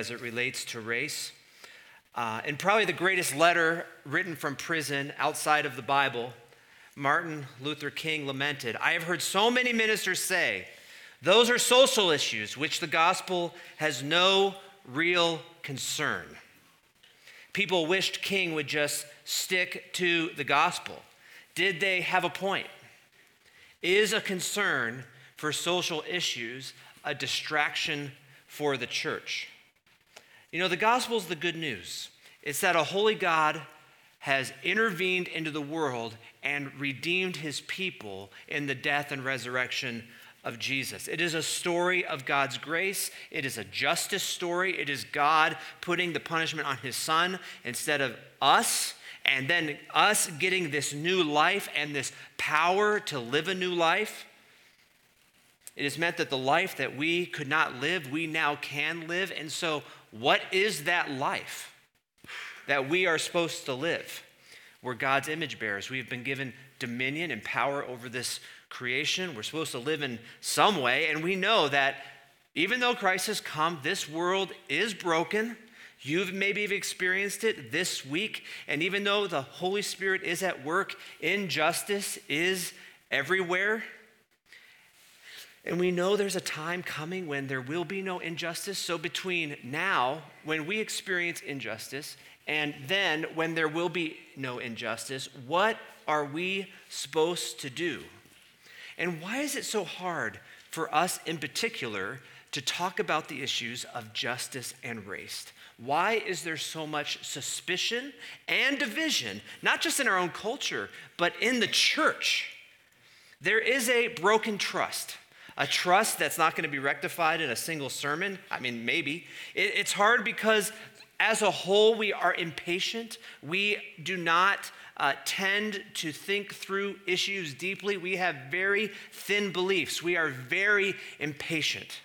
as it relates to race. Uh, and probably the greatest letter written from prison outside of the Bible, Martin Luther King lamented I have heard so many ministers say, those are social issues which the gospel has no real concern. People wished King would just stick to the gospel. Did they have a point? Is a concern for social issues a distraction for the church? You know, the gospel is the good news. It's that a holy God has intervened into the world and redeemed his people in the death and resurrection of Jesus. It is a story of God's grace. It is a justice story. It is God putting the punishment on his son instead of us, and then us getting this new life and this power to live a new life. It has meant that the life that we could not live, we now can live. And so what is that life that we are supposed to live? We're God's image bearers. We've been given dominion and power over this creation. We're supposed to live in some way. And we know that even though Christ has come, this world is broken. You've maybe experienced it this week. And even though the Holy Spirit is at work, injustice is everywhere. And we know there's a time coming when there will be no injustice. So, between now, when we experience injustice, and then when there will be no injustice, what are we supposed to do? And why is it so hard for us in particular to talk about the issues of justice and race? Why is there so much suspicion and division, not just in our own culture, but in the church? There is a broken trust a trust that's not going to be rectified in a single sermon. I mean, maybe. It, it's hard because as a whole, we are impatient. We do not uh, tend to think through issues deeply. We have very thin beliefs. We are very impatient.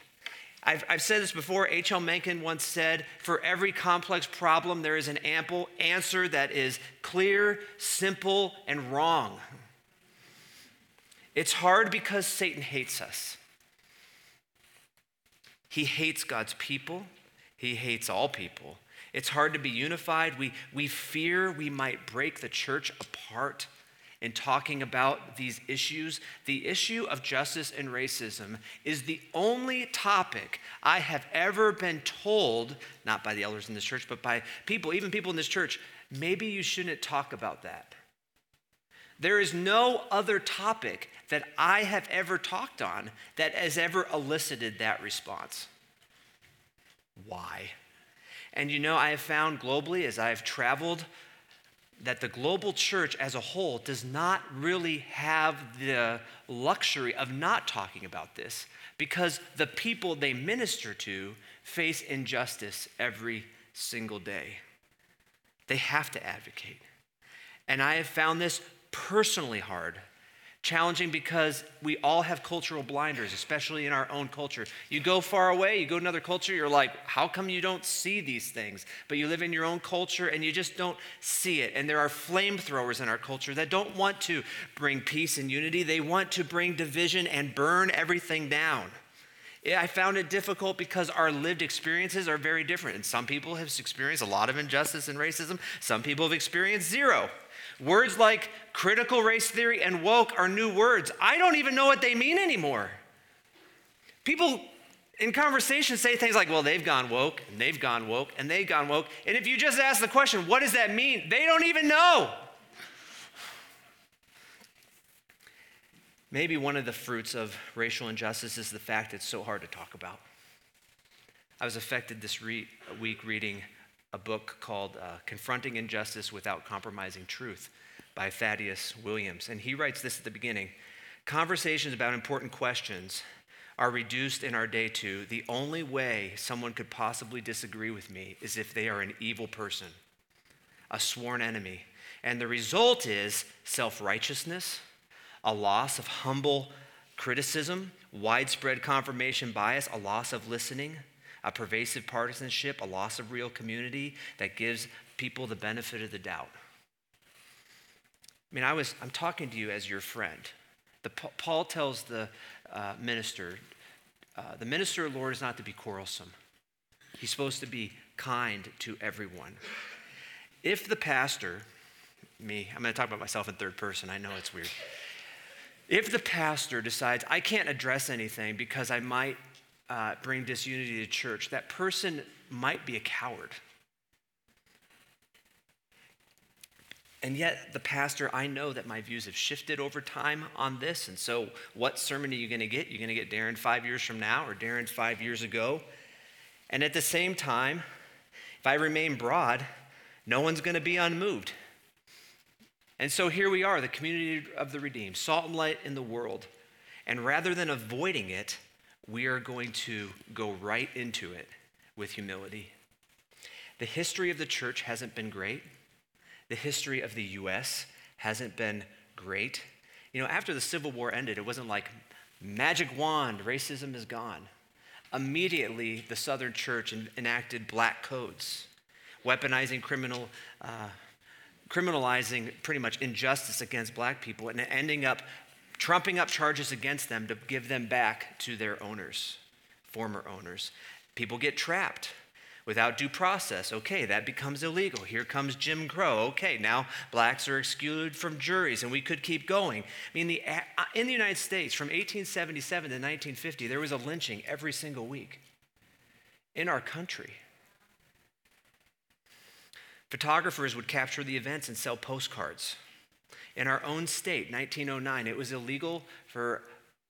I've, I've said this before. H.L. Mencken once said For every complex problem, there is an ample answer that is clear, simple, and wrong. It's hard because Satan hates us. He hates God's people, he hates all people. It's hard to be unified. We, we fear we might break the church apart in talking about these issues. The issue of justice and racism is the only topic I have ever been told, not by the elders in this church, but by people, even people in this church, maybe you shouldn't talk about that. There is no other topic that I have ever talked on that has ever elicited that response. Why? And you know, I have found globally as I've traveled that the global church as a whole does not really have the luxury of not talking about this because the people they minister to face injustice every single day. They have to advocate. And I have found this personally hard. Challenging because we all have cultural blinders, especially in our own culture. You go far away, you go to another culture, you're like, how come you don't see these things? But you live in your own culture and you just don't see it. And there are flamethrowers in our culture that don't want to bring peace and unity, they want to bring division and burn everything down. I found it difficult because our lived experiences are very different. And some people have experienced a lot of injustice and racism, some people have experienced zero. Words like critical race theory and woke are new words. I don't even know what they mean anymore. People in conversation say things like, well, they've gone woke, and they've gone woke, and they've gone woke. And if you just ask the question, what does that mean? They don't even know. Maybe one of the fruits of racial injustice is the fact it's so hard to talk about. I was affected this re- week reading a book called uh, Confronting Injustice Without Compromising Truth by Thaddeus Williams. And he writes this at the beginning Conversations about important questions are reduced in our day to the only way someone could possibly disagree with me is if they are an evil person, a sworn enemy. And the result is self righteousness, a loss of humble criticism, widespread confirmation bias, a loss of listening a pervasive partisanship, a loss of real community that gives people the benefit of the doubt. I mean, I was, I'm talking to you as your friend. The, Paul tells the uh, minister, uh, the minister of the Lord is not to be quarrelsome. He's supposed to be kind to everyone. If the pastor, me, I'm going to talk about myself in third person, I know it's weird. If the pastor decides, I can't address anything because I might uh, bring disunity to church, that person might be a coward. And yet, the pastor, I know that my views have shifted over time on this. And so, what sermon are you going to get? You're going to get Darren five years from now or Darren five years ago. And at the same time, if I remain broad, no one's going to be unmoved. And so here we are, the community of the redeemed, salt and light in the world. And rather than avoiding it, we are going to go right into it with humility. The history of the church hasn't been great. The history of the US hasn't been great. You know, after the Civil War ended, it wasn't like magic wand, racism is gone. Immediately, the Southern Church enacted black codes, weaponizing criminal, uh, criminalizing pretty much injustice against black people, and ending up trumping up charges against them to give them back to their owners, former owners. People get trapped without due process. Okay, that becomes illegal. Here comes Jim Crow. Okay, now blacks are excluded from juries, and we could keep going. I mean, the, uh, in the United States, from 1877 to 1950, there was a lynching every single week in our country. Photographers would capture the events and sell postcards. In our own state, 1909, it was illegal for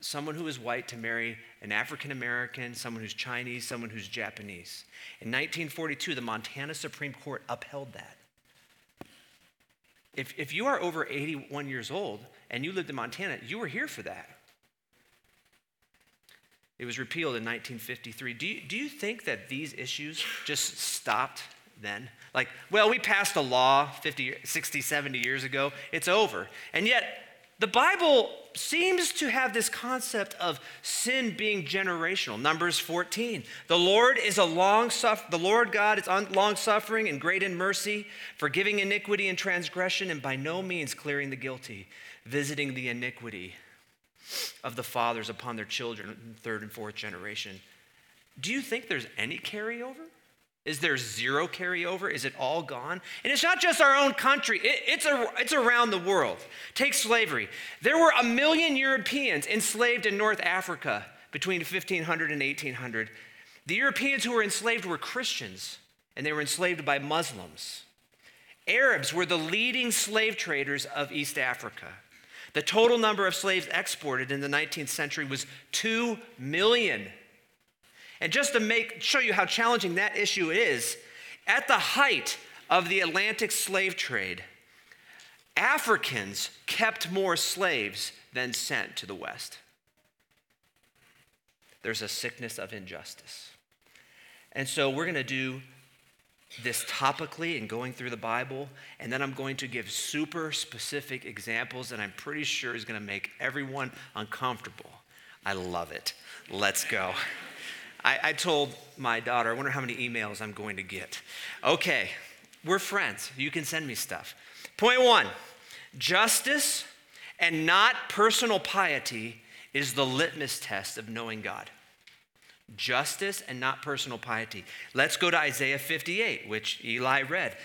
someone who is white to marry an African American, someone who's Chinese, someone who's Japanese. In 1942, the Montana Supreme Court upheld that. If, if you are over 81 years old and you lived in Montana, you were here for that. It was repealed in 1953. Do you, do you think that these issues just stopped then? Like, well, we passed a law 50, 60, 70 years ago, it's over. And yet, the Bible seems to have this concept of sin being generational. Numbers 14. The Lord is a long suffer- the Lord God is long suffering and great in mercy, forgiving iniquity and transgression, and by no means clearing the guilty, visiting the iniquity of the fathers upon their children, third and fourth generation. Do you think there's any carryover? Is there zero carryover? Is it all gone? And it's not just our own country, it, it's, a, it's around the world. Take slavery. There were a million Europeans enslaved in North Africa between 1500 and 1800. The Europeans who were enslaved were Christians, and they were enslaved by Muslims. Arabs were the leading slave traders of East Africa. The total number of slaves exported in the 19th century was 2 million. And just to make show you how challenging that issue is, at the height of the Atlantic slave trade, Africans kept more slaves than sent to the West. There's a sickness of injustice. And so we're going to do this topically and going through the Bible, and then I'm going to give super specific examples that I'm pretty sure is going to make everyone uncomfortable. I love it. Let's go. I, I told my daughter, I wonder how many emails I'm going to get. Okay, we're friends. You can send me stuff. Point one justice and not personal piety is the litmus test of knowing God. Justice and not personal piety. Let's go to Isaiah 58, which Eli read.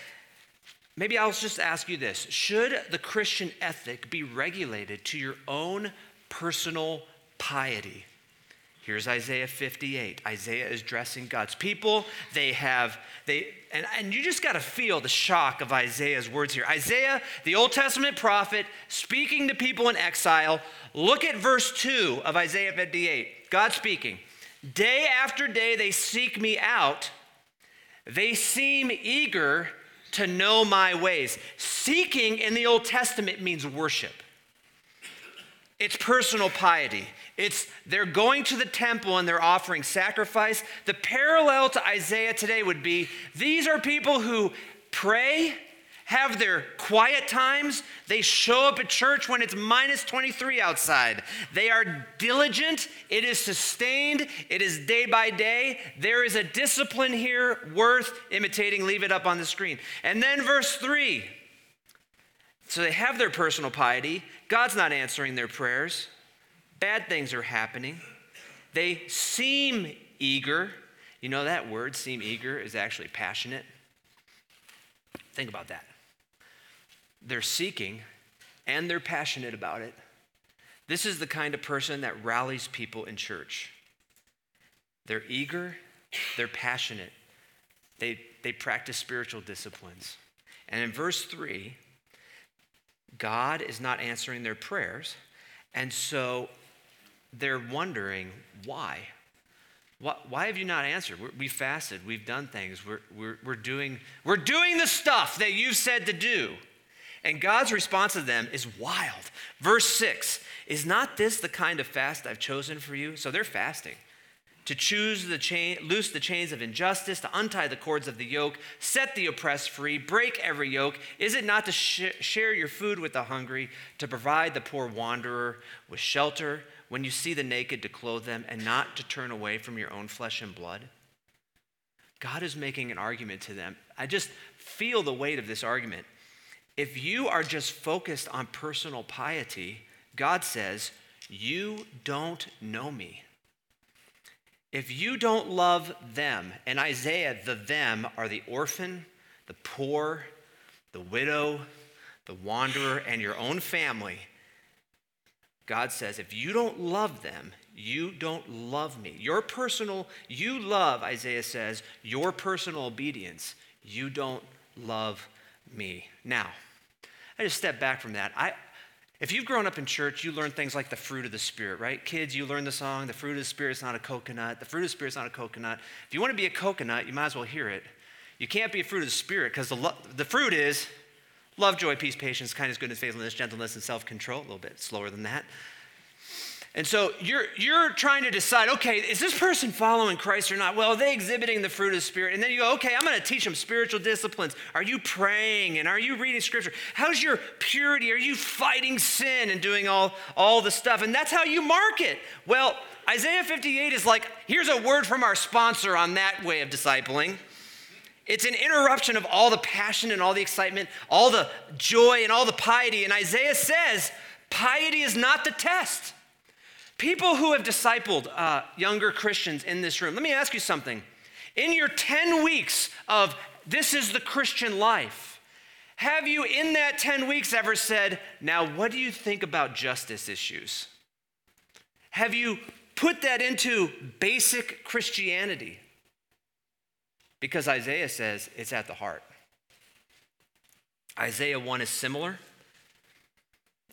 Maybe I'll just ask you this Should the Christian ethic be regulated to your own personal piety? Here's Isaiah 58. Isaiah is dressing God's people. They have, they, and, and you just got to feel the shock of Isaiah's words here. Isaiah, the Old Testament prophet, speaking to people in exile. Look at verse 2 of Isaiah 58. God speaking. Day after day they seek me out. They seem eager to know my ways. Seeking in the Old Testament means worship. It's personal piety. It's they're going to the temple and they're offering sacrifice. The parallel to Isaiah today would be these are people who pray, have their quiet times. They show up at church when it's minus 23 outside. They are diligent. It is sustained. It is day by day. There is a discipline here worth imitating. Leave it up on the screen. And then verse 3. So they have their personal piety. God's not answering their prayers. Bad things are happening. They seem eager. You know that word, seem eager, is actually passionate? Think about that. They're seeking and they're passionate about it. This is the kind of person that rallies people in church. They're eager, they're passionate, they, they practice spiritual disciplines. And in verse 3, God is not answering their prayers, and so they're wondering why. Why have you not answered? We fasted, we've done things, we're, we're, we're, doing, we're doing the stuff that you've said to do. And God's response to them is wild. Verse 6 Is not this the kind of fast I've chosen for you? So they're fasting. To choose the chain, loose the chains of injustice, to untie the cords of the yoke, set the oppressed free, break every yoke. Is it not to sh- share your food with the hungry, to provide the poor wanderer with shelter, when you see the naked, to clothe them, and not to turn away from your own flesh and blood? God is making an argument to them. I just feel the weight of this argument. If you are just focused on personal piety, God says, You don't know me. If you don't love them, and Isaiah, the them are the orphan, the poor, the widow, the wanderer, and your own family, God says, if you don't love them, you don't love me. Your personal, you love, Isaiah says, your personal obedience, you don't love me. Now, I just step back from that. I, if you've grown up in church, you learn things like the fruit of the Spirit, right? Kids, you learn the song, the fruit of the Spirit is not a coconut. The fruit of the Spirit is not a coconut. If you want to be a coconut, you might as well hear it. You can't be a fruit of the Spirit because the, lo- the fruit is love, joy, peace, patience, kindness, goodness, faithfulness, gentleness, and self control. A little bit slower than that. And so you're, you're trying to decide, okay, is this person following Christ or not? Well, are they exhibiting the fruit of the Spirit? And then you go, okay, I'm going to teach them spiritual disciplines. Are you praying and are you reading scripture? How's your purity? Are you fighting sin and doing all, all the stuff? And that's how you mark it. Well, Isaiah 58 is like, here's a word from our sponsor on that way of discipling. It's an interruption of all the passion and all the excitement, all the joy and all the piety. And Isaiah says, piety is not the test. People who have discipled uh, younger Christians in this room, let me ask you something. In your 10 weeks of this is the Christian life, have you in that 10 weeks ever said, now what do you think about justice issues? Have you put that into basic Christianity? Because Isaiah says it's at the heart. Isaiah 1 is similar.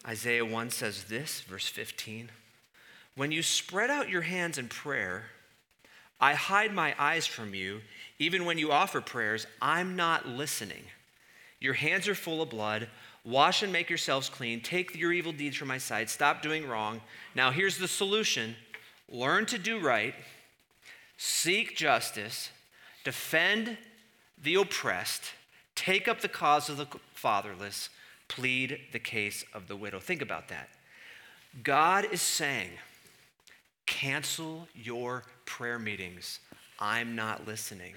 Isaiah 1 says this, verse 15. When you spread out your hands in prayer, I hide my eyes from you. Even when you offer prayers, I'm not listening. Your hands are full of blood. Wash and make yourselves clean. Take your evil deeds from my sight. Stop doing wrong. Now, here's the solution learn to do right, seek justice, defend the oppressed, take up the cause of the fatherless, plead the case of the widow. Think about that. God is saying, Cancel your prayer meetings. I'm not listening.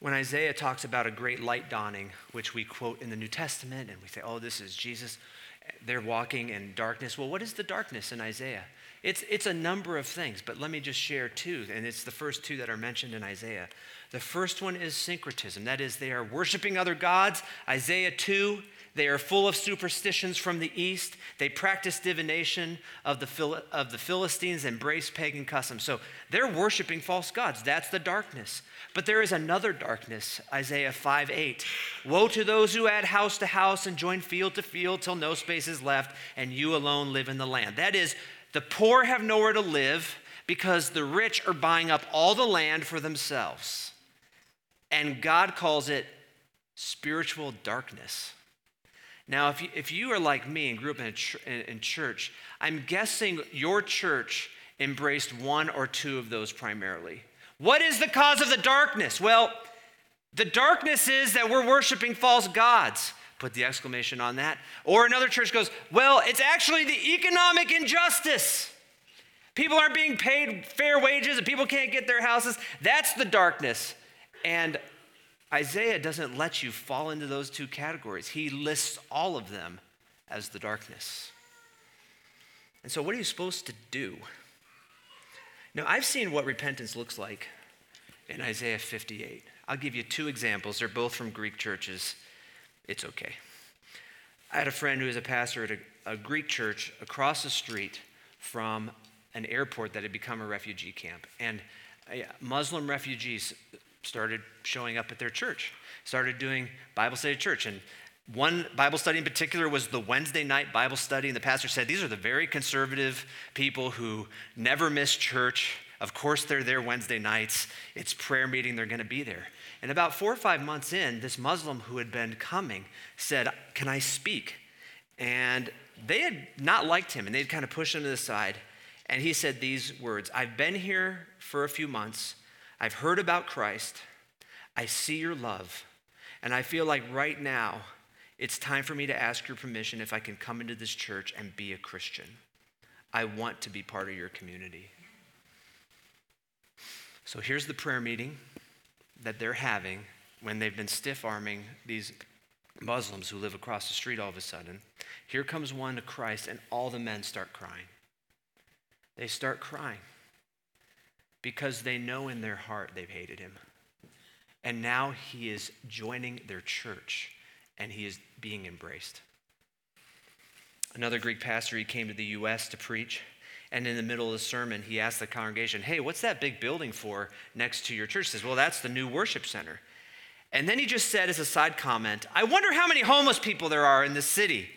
When Isaiah talks about a great light dawning, which we quote in the New Testament, and we say, oh, this is Jesus, they're walking in darkness. Well, what is the darkness in Isaiah? It's, it's a number of things, but let me just share two, and it's the first two that are mentioned in Isaiah. The first one is syncretism, that is, they are worshiping other gods. Isaiah 2 they are full of superstitions from the east. They practice divination of the, Phil- of the Philistines, embrace pagan customs. So they're worshiping false gods. That's the darkness. But there is another darkness, Isaiah 5 8. Woe to those who add house to house and join field to field till no space is left, and you alone live in the land. That is, the poor have nowhere to live because the rich are buying up all the land for themselves. And God calls it spiritual darkness. Now, if you, if you are like me and grew up in, in church, I'm guessing your church embraced one or two of those primarily. What is the cause of the darkness? Well, the darkness is that we're worshiping false gods. Put the exclamation on that. Or another church goes, well, it's actually the economic injustice. People aren't being paid fair wages and people can't get their houses. That's the darkness. And Isaiah doesn't let you fall into those two categories. He lists all of them as the darkness. And so, what are you supposed to do? Now, I've seen what repentance looks like in Isaiah 58. I'll give you two examples. They're both from Greek churches. It's okay. I had a friend who was a pastor at a, a Greek church across the street from an airport that had become a refugee camp. And uh, Muslim refugees started showing up at their church, started doing Bible study church. And one Bible study in particular was the Wednesday night Bible study, and the pastor said, These are the very conservative people who never miss church. Of course, they're there Wednesday nights. It's prayer meeting, they're going to be there. And about four or five months in, this Muslim who had been coming said, Can I speak? And they had not liked him, and they'd kind of pushed him to the side. And he said these words I've been here for a few months. I've heard about Christ. I see your love. And I feel like right now, it's time for me to ask your permission if I can come into this church and be a Christian. I want to be part of your community. So here's the prayer meeting that they're having when they've been stiff arming these Muslims who live across the street all of a sudden. Here comes one to Christ, and all the men start crying. They start crying because they know in their heart they've hated him. And now he is joining their church and he is being embraced. Another Greek pastor, he came to the U.S. to preach. And in the middle of the sermon, he asked the congregation, Hey, what's that big building for next to your church? He says, Well, that's the new worship center. And then he just said as a side comment, I wonder how many homeless people there are in this city.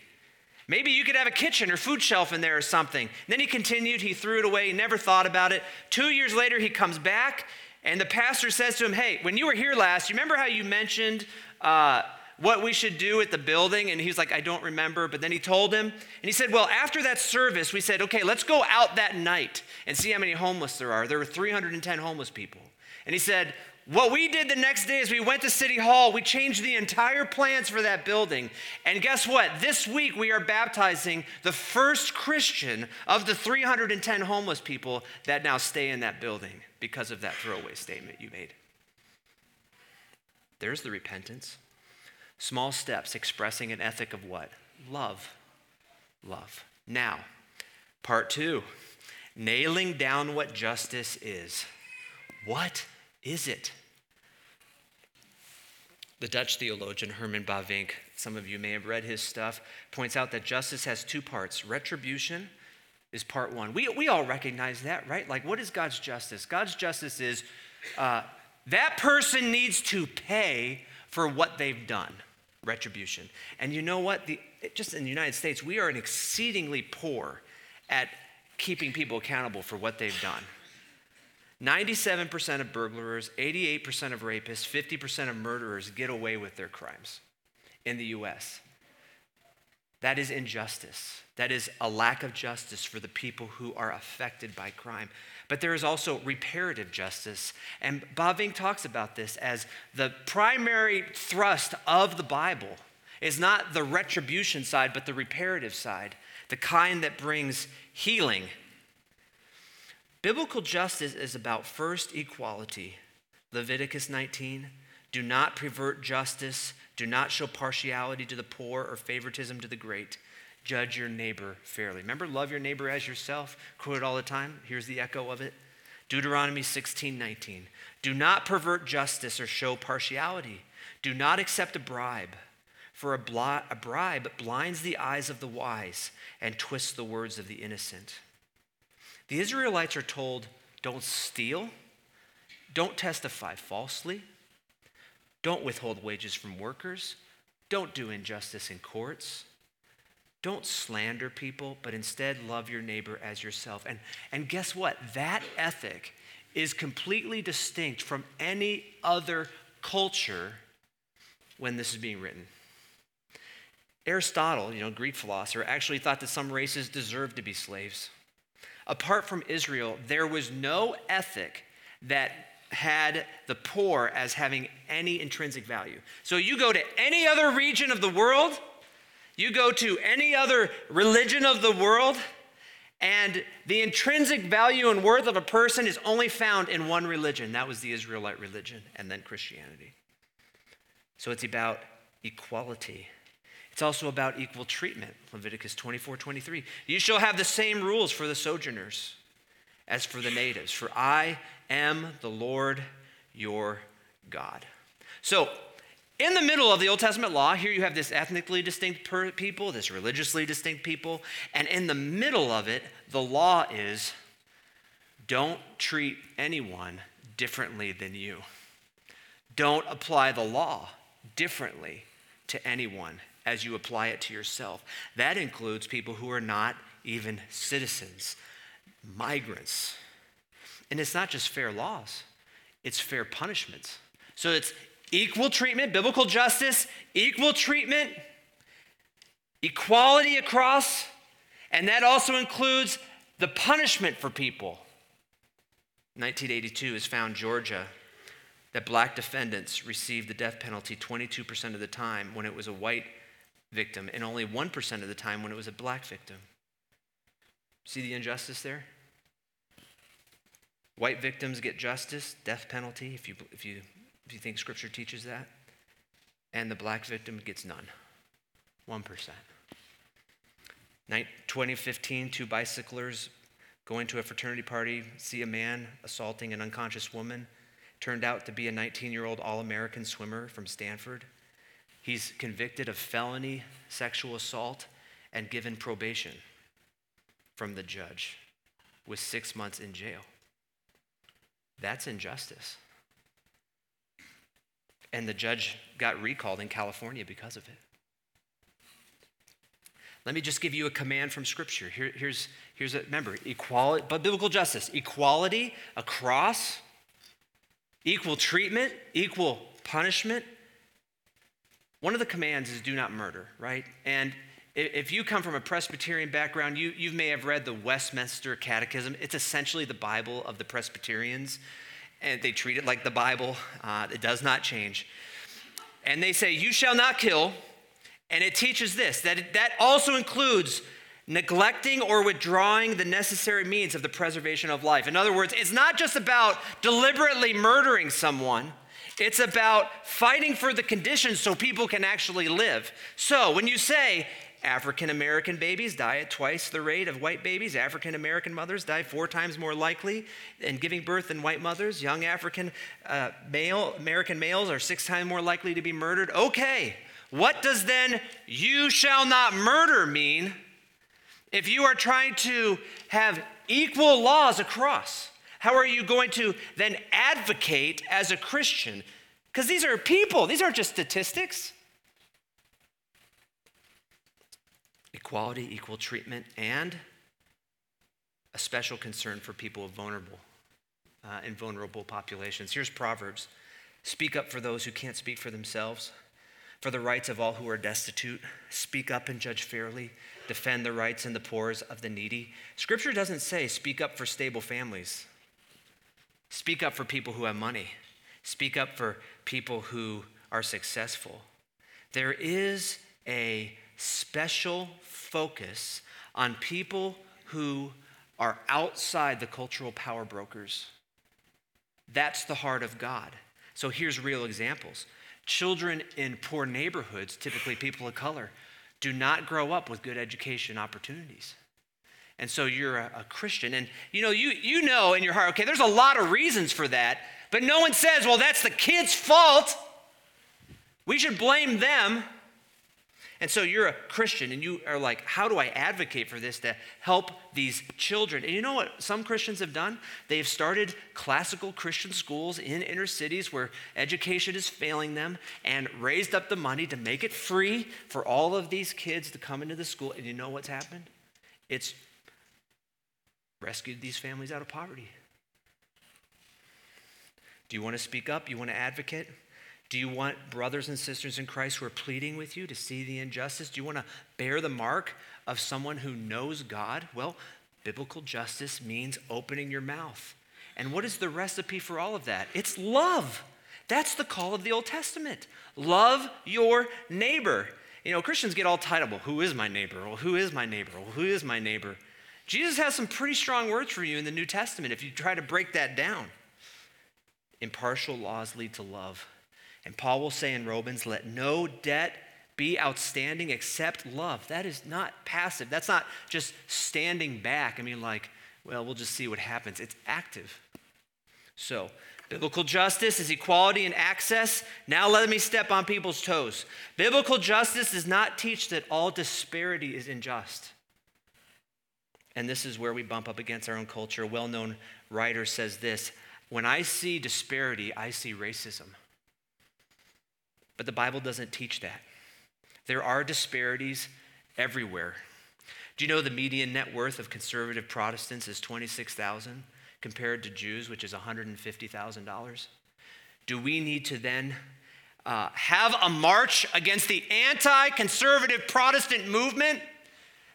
Maybe you could have a kitchen or food shelf in there or something. And then he continued, he threw it away, he never thought about it. Two years later, he comes back, and the pastor says to him, Hey, when you were here last, you remember how you mentioned uh, what we should do at the building? And he's like, I don't remember. But then he told him, and he said, Well, after that service, we said, Okay, let's go out that night and see how many homeless there are. There were 310 homeless people. And he said, what we did the next day is we went to City Hall, we changed the entire plans for that building. And guess what? This week we are baptizing the first Christian of the 310 homeless people that now stay in that building because of that throwaway statement you made. There's the repentance. Small steps expressing an ethic of what? Love. Love. Now, part two nailing down what justice is. What is it? The Dutch theologian Herman Bavinck, some of you may have read his stuff, points out that justice has two parts. Retribution is part one. We, we all recognize that, right? Like, what is God's justice? God's justice is uh, that person needs to pay for what they've done retribution. And you know what? The, just in the United States, we are an exceedingly poor at keeping people accountable for what they've done. 97% of burglars, 88% of rapists, 50% of murderers get away with their crimes in the US. That is injustice. That is a lack of justice for the people who are affected by crime. But there is also reparative justice. And Bavinck talks about this as the primary thrust of the Bible is not the retribution side, but the reparative side, the kind that brings healing. Biblical justice is about first equality. Leviticus 19 do not pervert justice, do not show partiality to the poor or favoritism to the great. Judge your neighbor fairly. Remember, love your neighbor as yourself? Quote it all the time. Here's the echo of it Deuteronomy 16 19. Do not pervert justice or show partiality. Do not accept a bribe, for a, a bribe blinds the eyes of the wise and twists the words of the innocent. The Israelites are told don't steal, don't testify falsely, don't withhold wages from workers, don't do injustice in courts. Don't slander people, but instead love your neighbor as yourself. And, and guess what? That ethic is completely distinct from any other culture when this is being written. Aristotle, you know, Greek philosopher, actually thought that some races deserved to be slaves. Apart from Israel, there was no ethic that had the poor as having any intrinsic value. So you go to any other region of the world, you go to any other religion of the world, and the intrinsic value and worth of a person is only found in one religion. That was the Israelite religion, and then Christianity. So it's about equality. It's also about equal treatment. Leviticus 24 23. You shall have the same rules for the sojourners as for the natives, for I am the Lord your God. So, in the middle of the Old Testament law, here you have this ethnically distinct people, this religiously distinct people, and in the middle of it, the law is don't treat anyone differently than you. Don't apply the law differently to anyone as you apply it to yourself. That includes people who are not even citizens, migrants. And it's not just fair laws, it's fair punishments. So it's equal treatment, biblical justice, equal treatment, equality across, and that also includes the punishment for people. 1982 has found Georgia that black defendants received the death penalty 22% of the time when it was a white victim, and only 1% of the time when it was a black victim. See the injustice there? White victims get justice, death penalty, if you, if you, if you think Scripture teaches that. And the black victim gets none 1%. 2015, two bicyclers going to a fraternity party, see a man assaulting an unconscious woman. Turned out to be a 19 year old All American swimmer from Stanford. He's convicted of felony sexual assault and given probation from the judge with six months in jail. That's injustice. And the judge got recalled in California because of it. Let me just give you a command from Scripture. Here, here's, here's a, remember, equality, but biblical justice, equality across, equal treatment, equal punishment. One of the commands is do not murder, right? And if you come from a Presbyterian background, you, you may have read the Westminster Catechism. It's essentially the Bible of the Presbyterians, and they treat it like the Bible. Uh, it does not change. And they say, You shall not kill. And it teaches this that that also includes neglecting or withdrawing the necessary means of the preservation of life. In other words, it's not just about deliberately murdering someone. It's about fighting for the conditions so people can actually live. So when you say, African American babies die at twice the rate of white babies. African American mothers die four times more likely in giving birth than white mothers. Young African uh, male American males are six times more likely to be murdered. Okay, what does then "you shall not murder" mean? If you are trying to have equal laws across, how are you going to then advocate as a Christian? Because these are people; these aren't just statistics. Equality, equal treatment, and a special concern for people of vulnerable uh, and vulnerable populations. Here's Proverbs Speak up for those who can't speak for themselves, for the rights of all who are destitute. Speak up and judge fairly. Defend the rights and the poor of the needy. Scripture doesn't say speak up for stable families. Speak up for people who have money. Speak up for people who are successful. There is a special focus on people who are outside the cultural power brokers. That's the heart of God. So here's real examples. Children in poor neighborhoods, typically people of color, do not grow up with good education opportunities. And so you're a, a, Christian. And you know, you, you know in your heart, okay, there's a lot of reasons for that, but no one says, well, that's the kid's fault. We should blame them. And so you're a Christian and you are like, how do I advocate for this to help these children? And you know what some Christians have done? They've started classical Christian schools in inner cities where education is failing them and raised up the money to make it free for all of these kids to come into the school. And you know what's happened? It's rescued these families out of poverty. Do you want to speak up? You want to advocate? Do you want brothers and sisters in Christ who are pleading with you to see the injustice? Do you want to bear the mark of someone who knows God? Well, biblical justice means opening your mouth. And what is the recipe for all of that? It's love. That's the call of the Old Testament. Love your neighbor. You know, Christians get all tied up. Well, who is my neighbor? Well, who is my neighbor? Well, who is my neighbor? Jesus has some pretty strong words for you in the New Testament if you try to break that down. Impartial laws lead to love. And Paul will say in Romans, let no debt be outstanding except love. That is not passive. That's not just standing back. I mean, like, Well, we'll just see what happens. It's active. So, biblical justice is equality and access. Now, let me step on people's toes. Biblical justice does not teach that all disparity is unjust. And this is where we bump up against our own culture. A well known writer says this When I see disparity, I see racism. But the Bible doesn't teach that. There are disparities everywhere. Do you know the median net worth of conservative Protestants is 26,000 compared to Jews, which is $150,000? Do we need to then uh, have a march against the anti conservative Protestant movement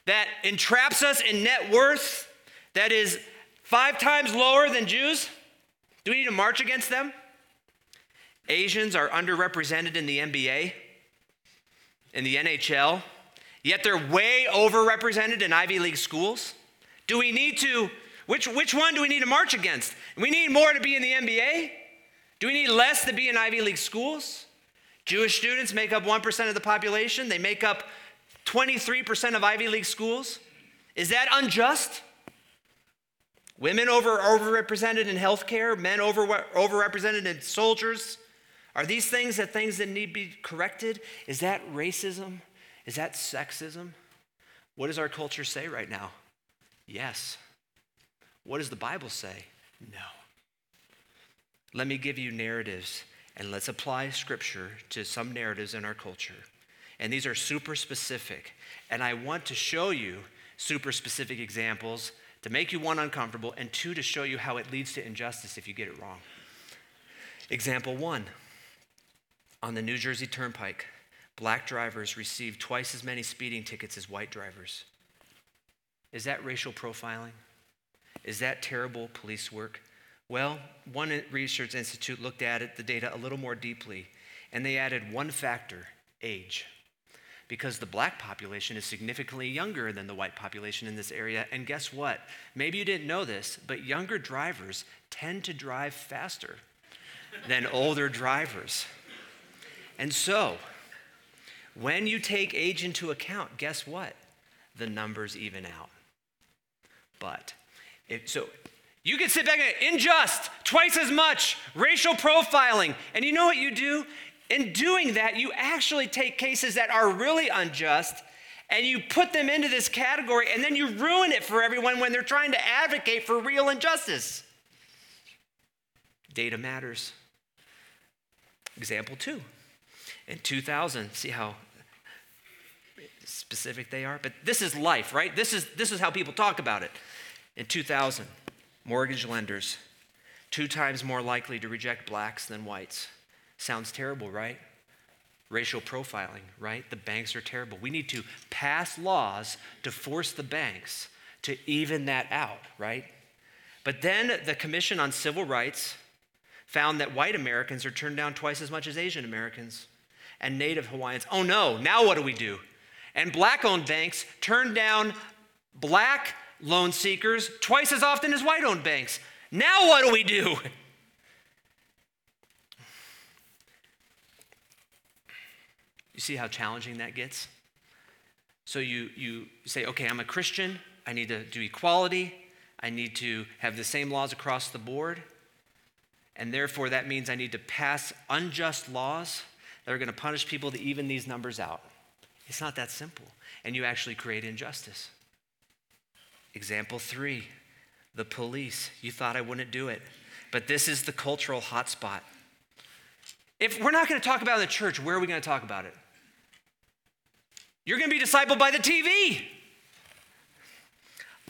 that entraps us in net worth that is five times lower than Jews? Do we need to march against them? Asians are underrepresented in the NBA, in the NHL, yet they're way overrepresented in Ivy League schools. Do we need to, which, which one do we need to march against? We need more to be in the NBA? Do we need less to be in Ivy League schools? Jewish students make up 1% of the population, they make up 23% of Ivy League schools. Is that unjust? Women over overrepresented in healthcare, men over overrepresented in soldiers, are these things that things that need to be corrected? Is that racism? Is that sexism? What does our culture say right now? Yes. What does the Bible say? No. Let me give you narratives and let's apply scripture to some narratives in our culture. And these are super specific. And I want to show you super specific examples to make you one uncomfortable and two to show you how it leads to injustice if you get it wrong. Example one on the New Jersey Turnpike, black drivers receive twice as many speeding tickets as white drivers. Is that racial profiling? Is that terrible police work? Well, one research institute looked at it, the data a little more deeply, and they added one factor age. Because the black population is significantly younger than the white population in this area. And guess what? Maybe you didn't know this, but younger drivers tend to drive faster than older drivers. And so, when you take age into account, guess what? The numbers even out. But, if, so you can sit back and unjust, twice as much, racial profiling. And you know what you do? In doing that, you actually take cases that are really unjust and you put them into this category and then you ruin it for everyone when they're trying to advocate for real injustice. Data matters. Example two in 2000. See how specific they are? But this is life, right? This is, this is how people talk about it. In 2000, mortgage lenders, two times more likely to reject blacks than whites. Sounds terrible, right? Racial profiling, right? The banks are terrible. We need to pass laws to force the banks to even that out, right? But then the Commission on Civil Rights found that white Americans are turned down twice as much as Asian Americans and Native Hawaiians. Oh no, now what do we do? And black owned banks turn down black loan seekers twice as often as white owned banks. Now what do we do? You see how challenging that gets? So you, you say, okay, I'm a Christian. I need to do equality. I need to have the same laws across the board. And therefore, that means I need to pass unjust laws that are going to punish people to even these numbers out. It's not that simple. And you actually create injustice. Example three the police. You thought I wouldn't do it, but this is the cultural hotspot. If we're not going to talk about it in the church, where are we going to talk about it? You're going to be discipled by the TV.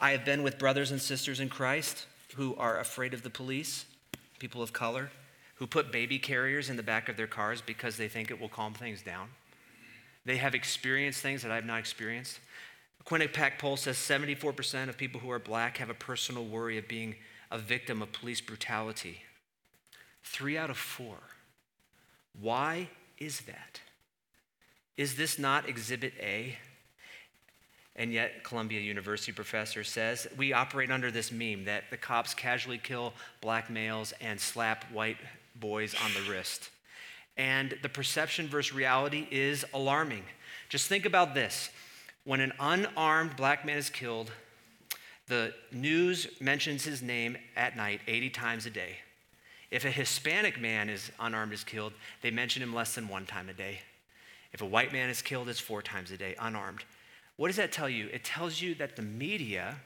I have been with brothers and sisters in Christ who are afraid of the police, people of color who put baby carriers in the back of their cars because they think it will calm things down. They have experienced things that I've not experienced. Quinnipiac poll says 74% of people who are black have a personal worry of being a victim of police brutality. Three out of four. Why is that? Is this not Exhibit A? And yet, Columbia University professor says we operate under this meme that the cops casually kill black males and slap white boys on the wrist. And the perception versus reality is alarming. Just think about this when an unarmed black man is killed, The news mentions his name at night 80 times a day. If a Hispanic man is unarmed is killed, they mention him less than one time a day. If a white man is killed, it's four times a day, unarmed. What does that tell you? It tells you that the media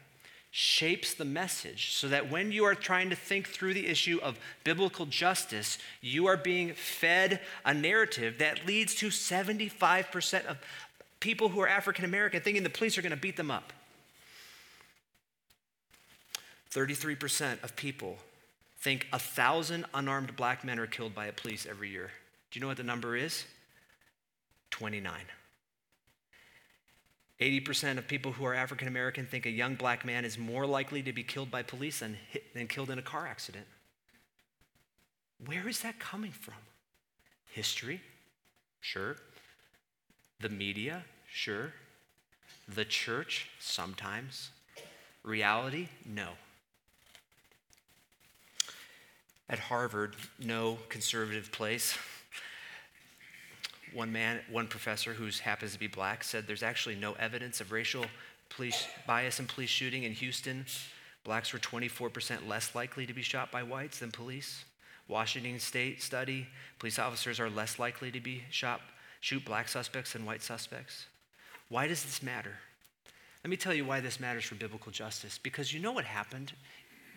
shapes the message so that when you are trying to think through the issue of biblical justice, you are being fed a narrative that leads to 75% of people who are African American thinking the police are going to beat them up. 33% of people think a thousand unarmed black men are killed by a police every year. Do you know what the number is? 29. 80% of people who are African American think a young black man is more likely to be killed by police than, hit, than killed in a car accident. Where is that coming from? History? Sure. The media? Sure. The church? Sometimes. Reality? No. At Harvard, no conservative place one man, one professor who happens to be black said there's actually no evidence of racial police bias in police shooting in Houston. Blacks were 24% less likely to be shot by whites than police. Washington State study, police officers are less likely to be shot, shoot black suspects than white suspects. Why does this matter? Let me tell you why this matters for biblical justice. Because you know what happened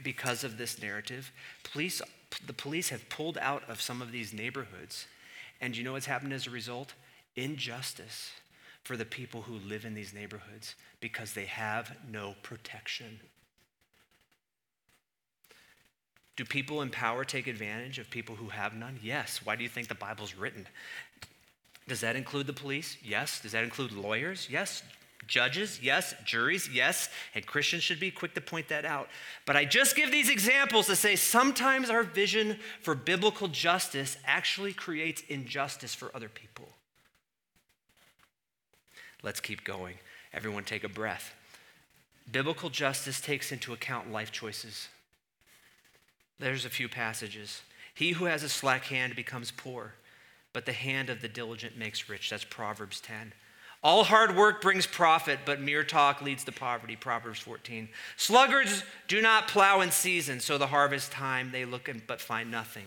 because of this narrative? Police, the police have pulled out of some of these neighborhoods and you know what's happened as a result? Injustice for the people who live in these neighborhoods because they have no protection. Do people in power take advantage of people who have none? Yes. Why do you think the Bible's written? Does that include the police? Yes. Does that include lawyers? Yes. Judges, yes. Juries, yes. And Christians should be quick to point that out. But I just give these examples to say sometimes our vision for biblical justice actually creates injustice for other people. Let's keep going. Everyone take a breath. Biblical justice takes into account life choices. There's a few passages. He who has a slack hand becomes poor, but the hand of the diligent makes rich. That's Proverbs 10. All hard work brings profit, but mere talk leads to poverty. Proverbs 14. Sluggards do not plow in season, so the harvest time they look and, but find nothing.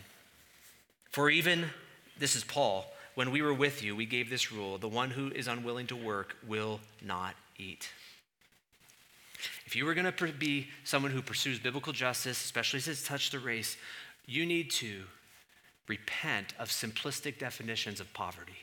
For even, this is Paul, when we were with you, we gave this rule the one who is unwilling to work will not eat. If you were going to be someone who pursues biblical justice, especially since it's touched the race, you need to repent of simplistic definitions of poverty.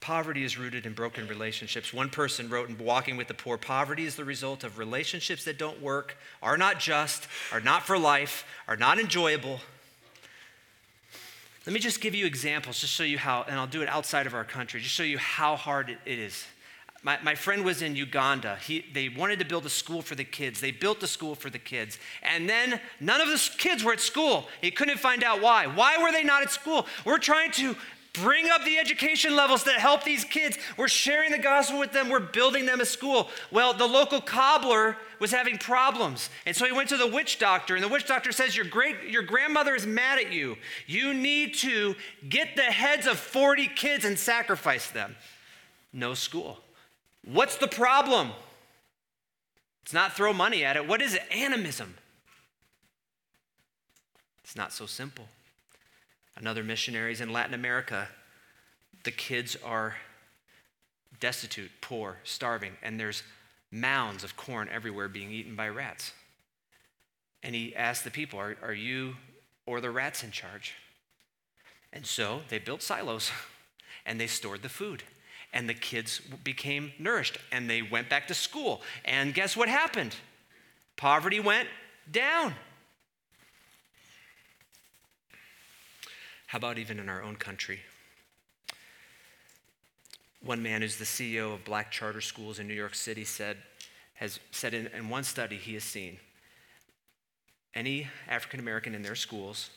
Poverty is rooted in broken relationships. One person wrote in Walking with the Poor Poverty is the result of relationships that don't work, are not just, are not for life, are not enjoyable. Let me just give you examples, just show you how, and I'll do it outside of our country, just show you how hard it, is. My, my friend was in Uganda. He, they wanted to build a school for the kids. They built the school for the kids. And then none of the kids were at school. He couldn't find out why. Why were they not at school? We're trying to Bring up the education levels that help these kids. We're sharing the gospel with them. We're building them a school. Well, the local cobbler was having problems. And so he went to the witch doctor, and the witch doctor says, Your great your grandmother is mad at you. You need to get the heads of 40 kids and sacrifice them. No school. What's the problem? It's not throw money at it. What is it? Animism. It's not so simple. Another missionaries in Latin America, the kids are destitute, poor, starving, and there's mounds of corn everywhere being eaten by rats. And he asked the people, Are, are you or the rats in charge? And so they built silos and they stored the food. And the kids became nourished and they went back to school. And guess what happened? Poverty went down. How about even in our own country? One man who's the CEO of black charter schools in New York City said, has said in, in one study he has seen any African American in their schools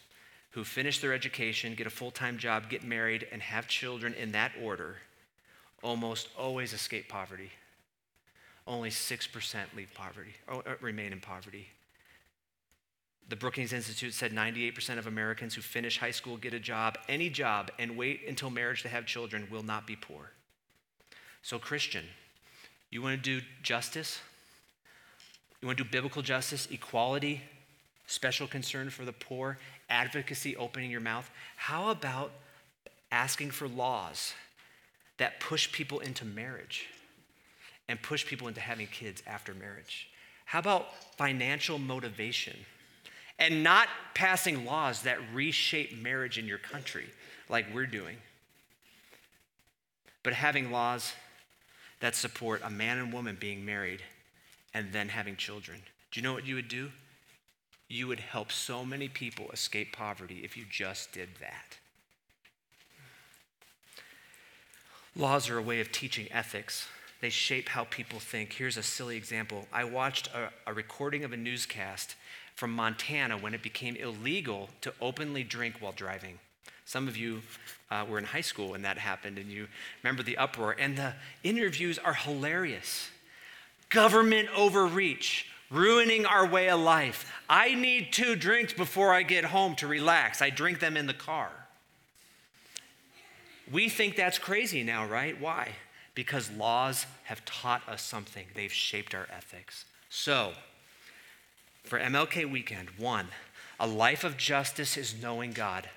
who finish their education, get a full time job, get married, and have children in that order almost always escape poverty. Only 6% leave poverty, or remain in poverty. The Brookings Institute said 98% of Americans who finish high school, get a job, any job, and wait until marriage to have children will not be poor. So, Christian, You want to do justice? You want to do biblical justice, equality, special concern for the poor, advocacy, opening your mouth? How about asking for laws that push people into marriage and push people into having kids after marriage? How about financial motivation and not passing laws that reshape marriage in your country like we're doing, but having laws that support a man and woman being married and then having children? Do you know what you would do? You would help so many people escape poverty if you just did that. Laws are a way of teaching ethics. They shape how people think. Here's a silly example. I watched a, a, recording of a newscast from Montana when it became illegal to openly drink while driving. Some of you uh, were in high school when that happened, and you remember the uproar. And the interviews are hilarious. Government overreach, ruining our way of life. I need two drinks before I get home to relax. I drink them in the car. We think that's crazy now, right? Why? Because laws have taught us something, they've shaped our ethics. So, for MLK weekend, one, a life of justice is knowing God.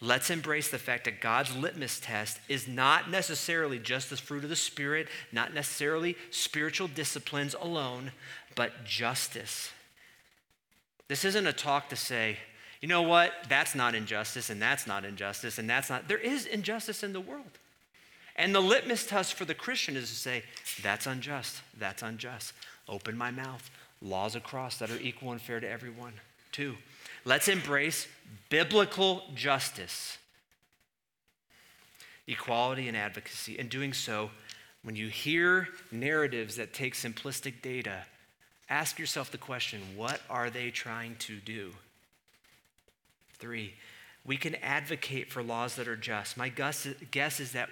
Let's embrace the fact that God's litmus test is not necessarily just the fruit of the Spirit, not necessarily spiritual disciplines alone, but justice. This isn't a talk to say, you know what, that's not injustice, and that's not injustice, and that's not. There is injustice in the world. And the litmus test for the Christian is to say, that's unjust, that's unjust. Open my mouth. Laws across that are equal and fair to everyone. Two, let's embrace biblical justice, equality, and advocacy. In doing so, when you hear narratives that take simplistic data, ask yourself the question what are they trying to do? Three, we can advocate for laws that are just. My guess is that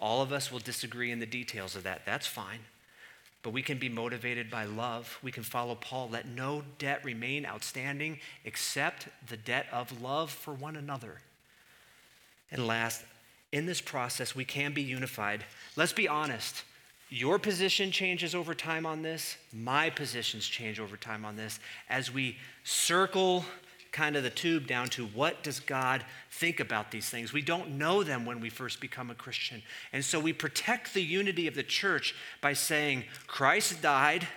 all of us will disagree in the details of that. That's fine. But we can be motivated by love. We can follow Paul. Let no debt remain outstanding except the debt of love for one another. And last, in this process, we can be unified. Let's be honest. Your position changes over time on this. My positions change over time on this. As we circle kind of the tube down to what does God think about these things. We don't know them when we first become a Christian. And so we protect the unity of the church by saying, Christ died,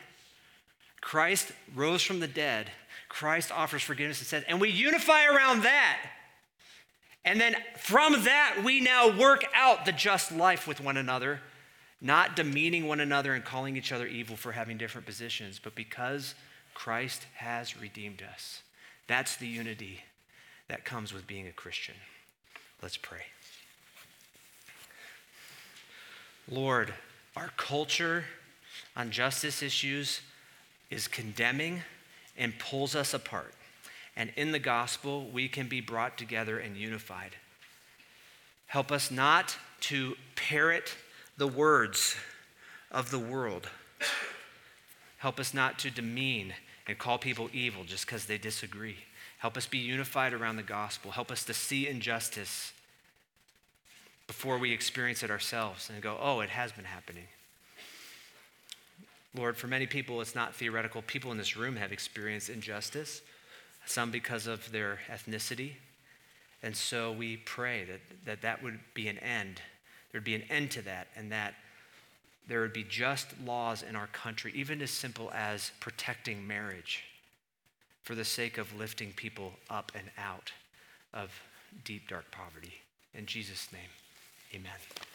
Christ rose from the dead, Christ offers forgiveness and says, and we unify around that. And then from that, we now work out the just life with one another, not demeaning one another and calling each other evil for having different positions, but because Christ has redeemed us. That's the unity that comes with being a Christian. Let's pray. Lord, our culture on justice issues is condemning and pulls us apart. And in the gospel, we can be brought together and unified. Help us not to parrot the words of the world. Help us not to demean and call people evil just because they disagree. Help us be unified around the gospel. Help us to see injustice before we experience it ourselves and go, oh, it has been happening. Lord, for many people, it's not theoretical. People in this room have experienced injustice, some because of their ethnicity. And so we pray that that, that would be an end. There'd be an end to that, and that there would be just laws in our country, even as simple as protecting marriage for the sake of lifting people up and out of deep, dark poverty. In Jesus' name, amen.